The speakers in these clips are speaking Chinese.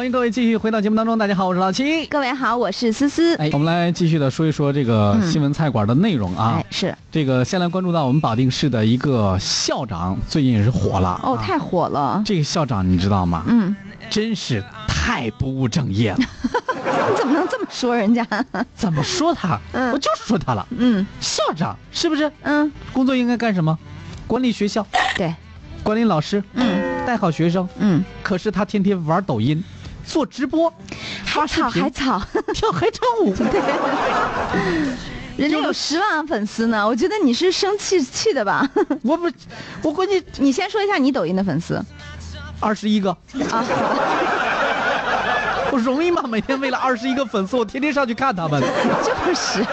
欢迎各位继续回到节目当中。大家好，我是老七。各位好，我是思思。哎，我们来继续的说一说这个新闻菜馆的内容啊。哎，是这个先来关注到我们保定市的一个校长，最近也是火了。哦，啊太火了。这个校长你知道吗？嗯，真是太不务正业了。你 怎么能这么说人家？怎么说他？嗯我就是说他了。嗯校长是不是嗯，工作应该干什么？管理学校，对，管理老师，嗯带好学生。嗯，可是他天天玩抖音，做直播，海草海草，跳海草舞。人家有十万粉丝呢。我觉得你是生气气的吧？我不，我估计你先说一下你抖音的粉丝二十一个。啊。我容易吗？每天为了二十一个粉丝，我天天上去看他们。就是，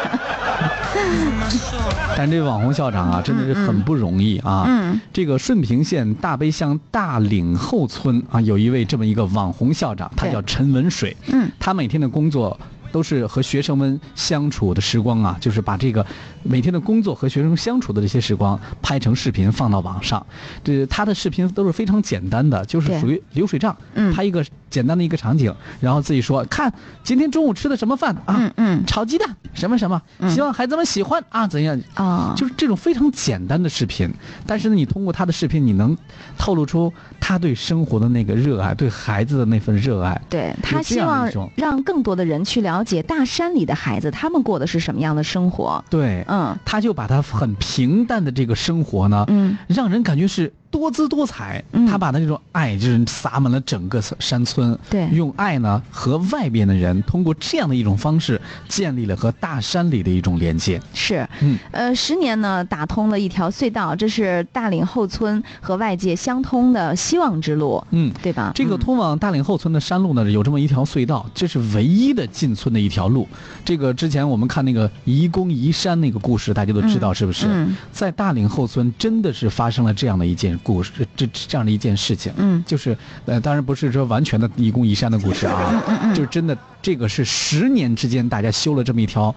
但这网红校长啊，真的是很不容易啊。嗯这个顺平县大悲乡大岭后村啊，有一位这么一个网红校长，他叫陈文水。嗯他每天的工作都是和学生们相处的时光啊，就是把这个每天的工作和学生相处的这些时光拍成视频放到网上。这他的视频都是非常简单的，就是属于流水账，嗯拍一个简单的一个场景，然后自己说看今天中午吃的什么饭啊，嗯嗯炒鸡蛋什么什么，嗯希望孩子们喜欢啊，怎样？啊，就是这种非常简单的视频，但是呢，你通过他的视频，你能透露出他对生活的那个热爱，对孩子的那份热爱。对他这希望让更多的人去了解大山里的孩子，他们过的是什么样的生活。对，嗯他就把他很平淡的这个生活呢，嗯让人感觉是多姿多彩。嗯他把他这种爱就是洒满了整个山村，对用爱呢和外边的人通过这样的一种方式，建立了和大山里的一种连接。是，嗯呃，十年呢打通了一条隧道，这是大岭后村和外界相通的希望之路，嗯。对吧？这个嗯通往大岭后村的山路呢，有这么一条隧道，这是唯一的进村的一条路。这个之前我们看那个移宫移山那个故事，大家都知道嗯是不是？嗯在大岭后村真的是发生了这样的一件故事，这这样的一件事情。嗯就是呃，当然不是说完全的愚公移山的故事啊，嗯嗯就是真的这个是十年之间大家修了这么一条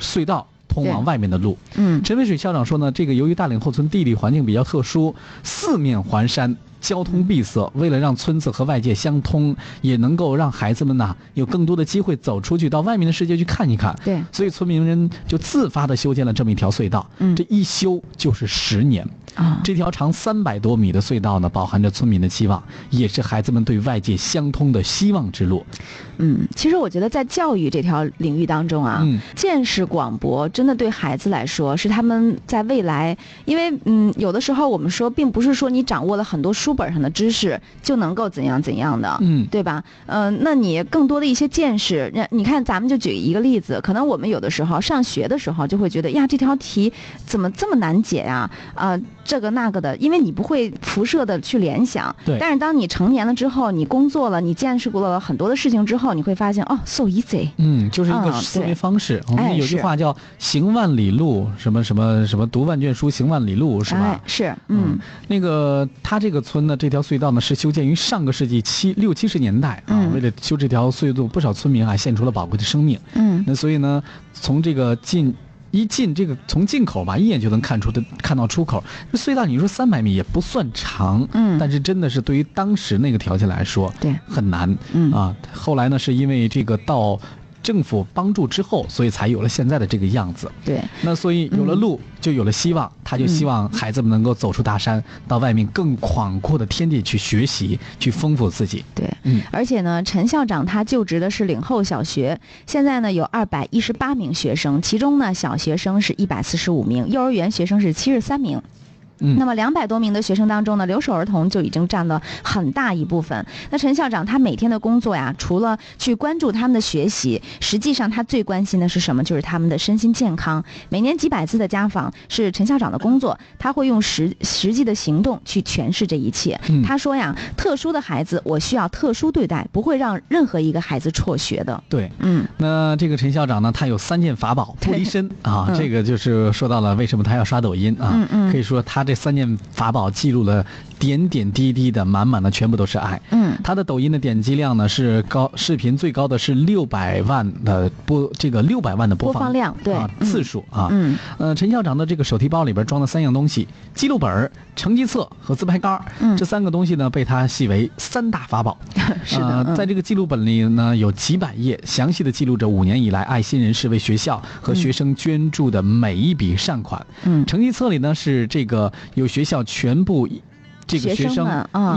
隧道。通往外面的路，嗯陈文水校长说呢，这个由于大岭后村地理环境比较特殊，四面环山，交通闭塞，为了让村子和外界相通，也能够让孩子们呐有更多的机会走出去，到外面的世界去看一看。对所以村民们就自发的修建了这么一条隧道。嗯这一修就是十年。啊，这条长三百多米的隧道呢，饱含着村民的期望，也是孩子们对外界相通的希望之路。嗯，其实我觉得在教育这条领域当中啊，嗯见识广博真的对孩子来说是他们在未来，因为嗯，有的时候我们说，并不是说你掌握了很多书本上的知识就能够怎样怎样的，嗯对吧？嗯、那你更多的一些见识，那你看咱们就举一个例子，可能我们有的时候上学的时候就会觉得呀，这条题怎么这么难解呀？啊、这个那个的，因为你不会辐射的去联想。对但是当你成年了之后，你工作了，你见识过了很多的事情之后，你会发现哦，so easy。嗯，就是一个嗯思维方式。我们哎有句话叫“行万里路”，什么什么什么，读万卷书，行万里路，是吧？哎，是，嗯那个他这个村呢，这条隧道呢是修建于上个世纪七六七十年代啊。嗯为了修这条隧道，不少村民还献出了宝贵的生命。嗯那所以呢，从这个进一进这个从进口吧，一眼就能看出的看到出口。这隧道你说三百米也不算长，嗯但是真的是对于当时那个条件来说，对很难，嗯啊。后来呢，是因为这个到政府帮助之后，所以才有了现在的这个样子。对，那所以有了嗯路，就有了希望。他就希望孩子们能够走出大山，到外面更广阔的天地去学习，去丰富自己。对，嗯而且呢，陈校长他就职的是岭后小学，现在呢有二百一十八名学生，其中呢小学生是一百四十五名，幼儿园学生是七十三名。嗯那么两百多名的学生当中呢，留守儿童就已经占了很大一部分。那陈校长他每天的工作呀，除了去关注他们的学习，实际上他最关心的是什么？就是他们的身心健康。每年几百次的家访是陈校长的工作，他会用实实际的行动去诠释这一切。嗯他说呀，特殊的孩子我需要特殊对待，不会让任何一个孩子辍学的。对。嗯那这个陈校长呢，他有三件法宝不离身啊，嗯这个就是说到了为什么他要刷抖音啊，可以说他这三件法宝记录了点点滴滴的，满满的全部都是爱。嗯，他的抖音的点击量呢是高，视频最高的是六百万的播，这个六百万的播放量，对啊，次数啊。嗯，呃，陈校长的这个手提包里边装了三样东西：记录本、成绩册和自拍杆。嗯，这三个东西呢被他戏为三大法宝。是的，在这个记录本里呢有几百页，详细的记录着五年以来爱心人士为学校和学生捐助的每一笔善款。嗯，成绩册里呢是这个有学校全部。这个学生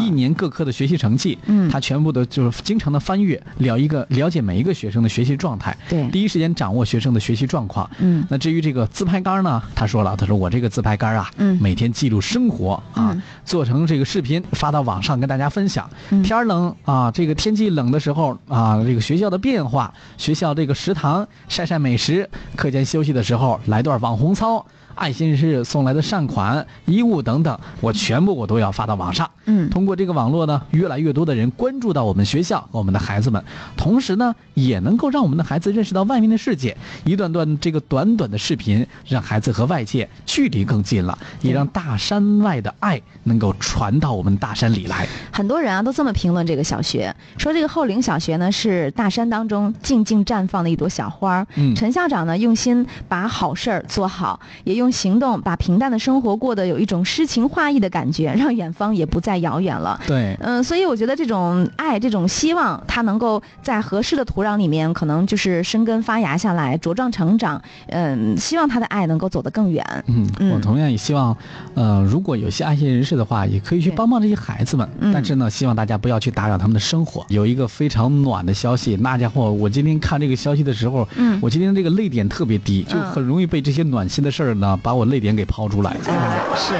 一年各科的学习成绩，嗯，他全部的就是经常的翻阅，了一个了解每一个学生的学习状态，对，第一时间掌握学生的学习状况，嗯。那至于这个自拍杆呢，他说了，他说我这个自拍杆啊，嗯，每天记录生活啊，做成这个视频发到网上跟大家分享。天冷啊，这个天气冷的时候啊，这个学校的变化，学校这个食堂晒晒美食，课间休息的时候来段网红操。爱心人士送来的善款、衣物等等，我全部我都要发到网上。嗯，通过这个网络呢，越来越多的人关注到我们学校和我们的孩子们，同时呢，也能够让我们的孩子认识到外面的世界。一段段这个短短的视频，让孩子和外界距离更近了，也让大山外的爱能够传到我们大山里来。很多人啊都这么评论这个小学，说这个后陵小学呢是大山当中静静绽放的一朵小花。嗯，陈校长呢用心把好事儿做好，也用行动把平淡的生活过得有一种诗情画意的感觉，让远方也不再遥远了。对，嗯，所以我觉得这种爱、这种希望，它能够在合适的土壤里面，可能就是生根发芽下来，茁壮成长。嗯，希望他的爱能够走得更远。嗯，我同样也希望，呃，如果有些爱心人士的话，也可以去帮帮这些孩子们。但是呢，希望大家不要去打扰他们的生活。有一个非常暖的消息，那家伙，我今天看这个消息的时候，嗯，我今天这个泪点特别低，就很容易被这些暖心的事儿呢，把我泪点给抛出来。哎，是，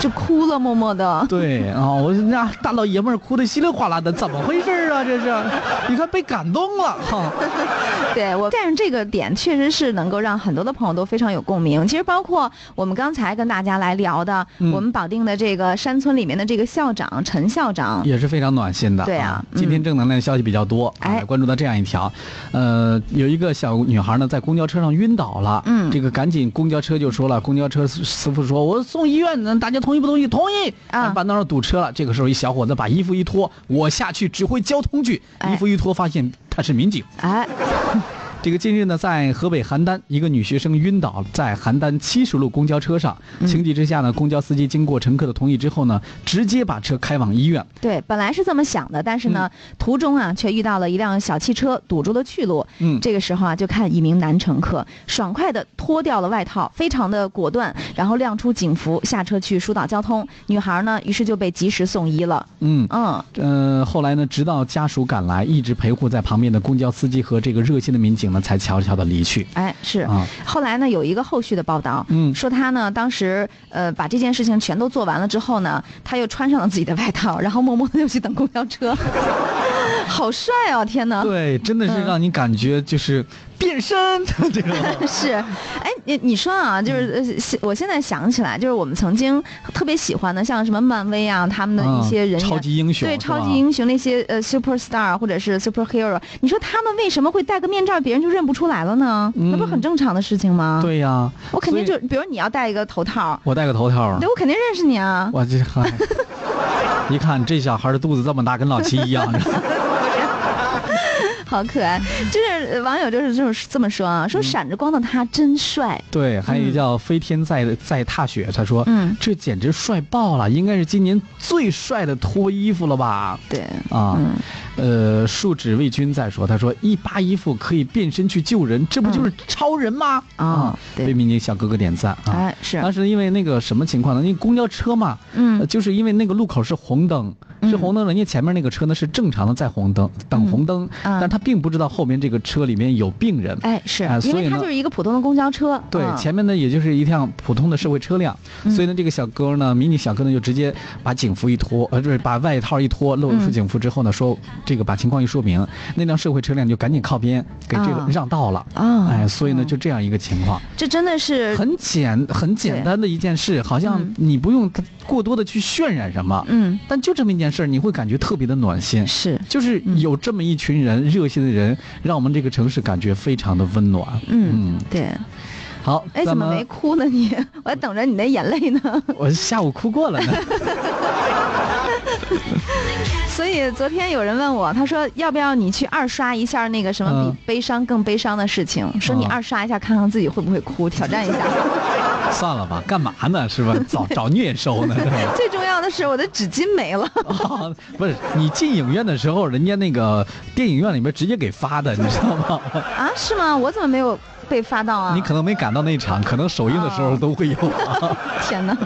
就哭了，默默的。对啊，我那大老爷们儿哭的稀里哗啦的，怎么回事啊？这是，你看被感动了哈。对我，但是这个点确实是能够让很多的朋友都非常有共鸣。其实包括我们刚才跟大家来聊的，我们保定的这个山村里面的这个校长陈校长也是非常暖心的。对啊，今天正能量消息比较多，哎，关注到这样一条，呃，有一个小女孩呢在公交车上晕倒了，嗯，这个赶紧公交车就说了，公交车师傅说，我送医院，大家同意不同意？同意啊，半道上堵车了。这个时候一小伙子把衣服一脱，我下去指挥交通去，衣服一脱发现他是民警，哎。这个近日呢，在河北邯郸，一个女学生晕倒在邯郸七十路公交车上，情急之下呢，公交司机经过乘客的同意之后呢，直接把车开往医院。对，本来是这么想的，但是呢，途中啊，却遇到了一辆小汽车堵住了去路。嗯，这个时候啊，就看一名男乘客爽快的脱掉了外套，非常的果断，然后亮出警服下车去疏导交通。女孩呢，于是就被及时送医了。嗯嗯，呃，后来呢，直到家属赶来，一直陪护在旁边的公交司机和这个热心的民警。才悄悄的离去。哎，是啊。后来呢，有一个后续的报道，嗯，说他呢，当时呃把这件事情全都做完了之后呢，他又穿上了自己的外套，然后默默的又去等公交车。好帅哦！天哪。对，真的是让你感觉就是变身。是，哎，你你说啊，就是我现在想起来，就是我们曾经特别喜欢的，像什么漫威啊，他们的一些人超级英雄，对，超级英雄那些呃，super star 或者是 super hero，你说他们为什么会戴个面罩，别人就认不出来了呢？那不是很正常的事情吗？对呀，我肯定就，比如你要戴一个头套，我戴个头套，对我肯定认识你啊。我这嗨，一看这小孩的肚子这么大，跟老七一样。好可爱，就是网友就是就是这么说啊，说闪着光的他真帅。对，还有一个叫飞天在在踏雪，他说，嗯，这简直帅爆了，应该是今年最帅的脱衣服了吧？对，啊，呃，树脂魏军在说，他说一扒衣服可以变身去救人，这不就是超人吗？啊，为民警小哥哥点赞啊！哎，是，当时因为那个什么情况呢？因为公交车嘛，嗯，就是因为那个路口是红灯。是红灯，人家前面那个车呢是正常的在红灯等红灯，但他并不知道后面这个车里面有病人。哎，是，因为他就是一个普通的公交车。对，前面呢也就是一辆普通的社会车辆，所以呢这个小哥呢，迷你小哥呢就直接把警服一脱，呃，就是把外套一脱，露出警服之后呢，说这个把情况一说明，那辆社会车辆就赶紧靠边给这个让道了。啊，哎，所以呢就这样一个情况。这真的是很简很简单的一件事，好像你不用过多的去渲染什么。嗯，但就这么一件事，你会感觉。特别的暖心，是就是有这么一群人热心的人，让我们这个城市感觉非常的温暖。嗯，对。好，哎，怎么没哭呢？你，我还等着你的眼泪呢。我下午哭过了呢。所以昨天有人问我，他说要不要你去二刷一下那个什么嗯比悲伤更悲伤的事情？说你嗯二刷一下，看看自己会不会哭，挑战一下。算了吧，干嘛呢？是吧？找找虐收呢，最重要的是我的纸巾没了。啊，不是你进影院的时候，人家那个电影院里面直接给发的，你知道吗？啊，是吗？我怎么没有被发到啊？你可能没赶到那场，可能首映的时候都会有啊。天哪！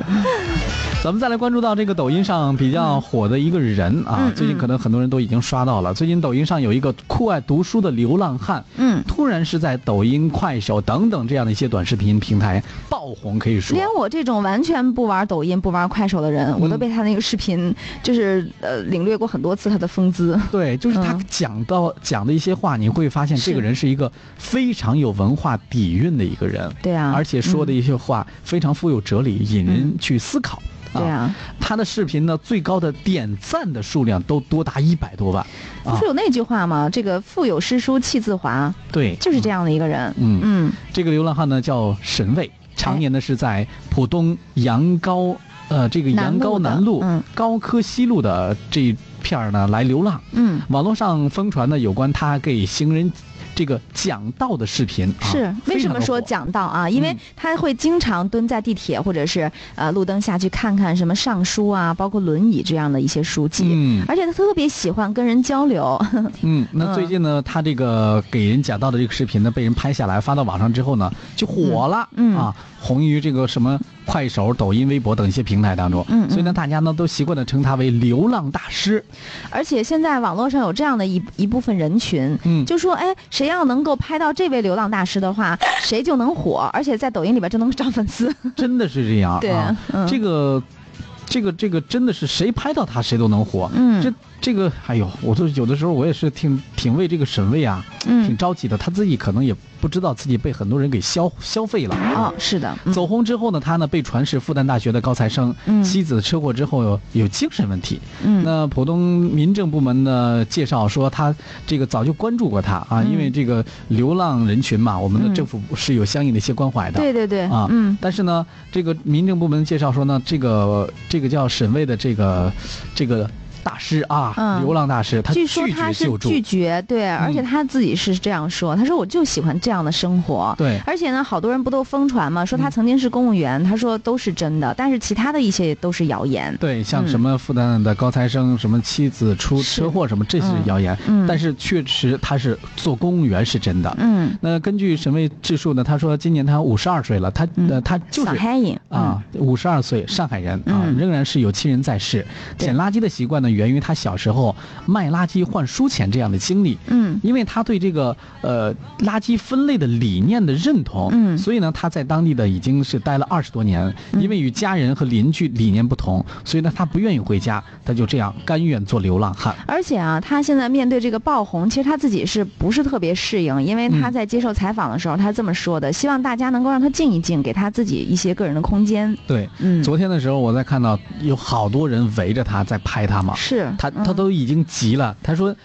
咱们再来关注到这个抖音上比较火的一个人啊，嗯最近可能很多人都已经刷到了。最近抖音上有一个酷爱读书的流浪汉，嗯，突然是在抖音、快手等等这样的一些短视频平台爆红，可以说。连我这种完全不玩抖音、不玩快手的人，我都被他那个视频就是呃领略过很多次他的风姿。对，就是他嗯。讲到、讲的一些话，你会发现这个人是一个非常有文化底蕴的一个人，对啊，而且说的一些话非常富有哲理，引人去思考。对啊，他的视频呢，最高的点赞的数量都多达一百多万，啊。不是，有那句话吗？这个腹有诗书气自华，对，就是这样的一个人。嗯。嗯。这个流浪汉呢叫沈卫，常年呢是在浦东杨高呃这个杨高南路、高科西路的这一片儿呢来流浪。嗯，网络上疯传呢有关他给行人这个讲道的视频啊，是为什么说讲道啊？因为嗯他会经常蹲在地铁或者是呃路灯下去看看什么尚书啊，包括《论语》这样的一些书籍。嗯。而且他特别喜欢跟人交流，嗯，那嗯最近呢，他这个给人讲道的这个视频呢，被人拍下来发到网上之后呢，就火了，嗯。嗯。啊，红于这个什么快手、抖音、微博等一些平台当中，嗯嗯。所以呢，大家呢都习惯的称他为流浪大师，而且现在网络上有这样的一一部分人群，嗯。就说哎，谁要能够拍到这位流浪大师的话，谁就能火，而且在抖音里边就能涨粉丝。真的是这样对啊，嗯。这个。这个这个真的是谁拍到他谁都能火，嗯。这这个哎呦，我都有的时候我也是挺挺为这个沈卫啊，挺嗯，着急的，他自己可能也不知道自己被很多人给消消费了。哦，是的，嗯走红之后呢，他呢被传是复旦大学的高材生，嗯妻子车祸之后有有精神问题。嗯那浦东民政部门呢介绍说，他这个早就关注过他啊，嗯因为这个流浪人群嘛，我们的嗯政府是有相应的一些关怀的。对对对，啊，嗯但是呢，这个民政部门介绍说呢，这个这个叫沈卫的这个这个大师啊，嗯流浪大师，他据拒说他是绝救助，拒绝，对，而且嗯他自己是这样说，他说我就喜欢这样的生活。对，而且呢，好多人不都疯传嘛？说他嗯曾经是公务员，他说都是真的，但是其他的一些都是谣言。对，像嗯什么复旦的高材生，什么妻子出车祸什么，这是嗯谣言。嗯但是确实他是做公务员是真的。嗯，那根据沈卫智述呢，他说今年他五十二岁了，他嗯呃他就是啊，五十二岁，上海人啊，嗯仍然是有亲人在世。捡垃圾的习惯呢，源于他小时候卖垃圾换书钱这样的经历。嗯因为他对这个呃垃圾分类的理念的认同，嗯所以呢，他在当地的已经是待了二十多年。嗯因为与家人和邻居理念不同，所以呢，他不愿意回家，他就这样甘愿做流浪汉。而且啊，他现在面对这个爆红，其实他自己是不是特别适应？因为他嗯在接受采访的时候，他这么说的：希望大家能够让他静一静，给他自己一些个人的空间。对，嗯，昨天的时候我在看到有好多人围着他在拍他嘛，是他他嗯都已经急了，他说。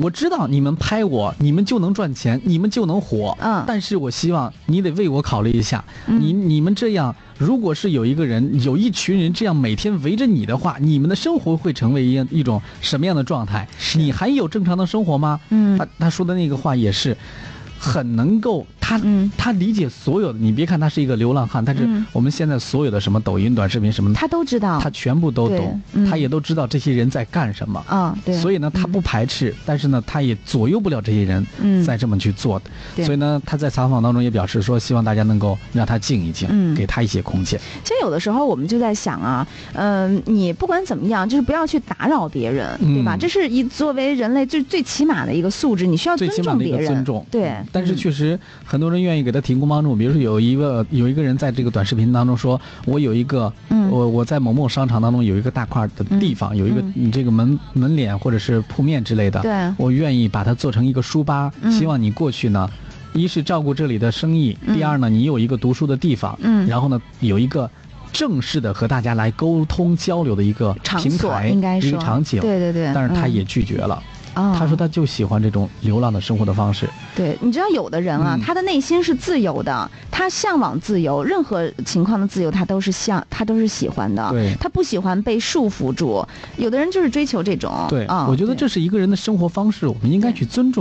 我知道你们拍我，你们就能赚钱，你们就能火。嗯但是我希望你得为我考虑一下。嗯你你们这样，如果是有一个人，有一群人这样每天围着你的话，你们的生活会成为一一种什么样的状态？你还有正常的生活吗？嗯他他说的那个话也是，很能够他、嗯他理解所有的。你别看他是一个流浪汉，但是嗯我们现在所有的什么抖音、短视频什么的，他都知道。他全部都懂，嗯他也都知道这些人在干什么。啊，对。所以呢，他嗯不排斥，但是呢，他也左右不了这些人嗯再这么去做所以呢，他在采访当中也表示说，希望大家能够让他静一静，嗯给他一些空间。其实有的时候我们就在想啊，嗯、你不管怎么样，就是不要去打扰别人，对吧？嗯这是一作为人类最最起码的一个素质，你需要最尊起码的一个重别人。尊重，对嗯。但是嗯确实很多人愿意给他提供帮助，比如说有一个有一个人在这个短视频当中说，我有一个，嗯。我我在某某商场当中有一个大块的地方，有一个嗯。你这个门门脸或者是铺面之类的，对。我愿意把它做成一个书吧，嗯。希望你过去呢。一是照顾这里的生意，嗯。第二呢，你有一个读书的地方，嗯。然后呢，有一个正式的和大家来沟通交流的一个场平台，所应该是一个场景，对对对。但是他嗯。也拒绝了。啊他说他就喜欢这种流浪的生活的方式。对，你知道有的人啊，嗯他的内心是自由的，他向往自由，任何情况的自由他都是向他都是喜欢的。对他不喜欢被束缚住。有的人就是追求这种。对，啊我觉得这是一个人的生活方式，我们应该去尊重。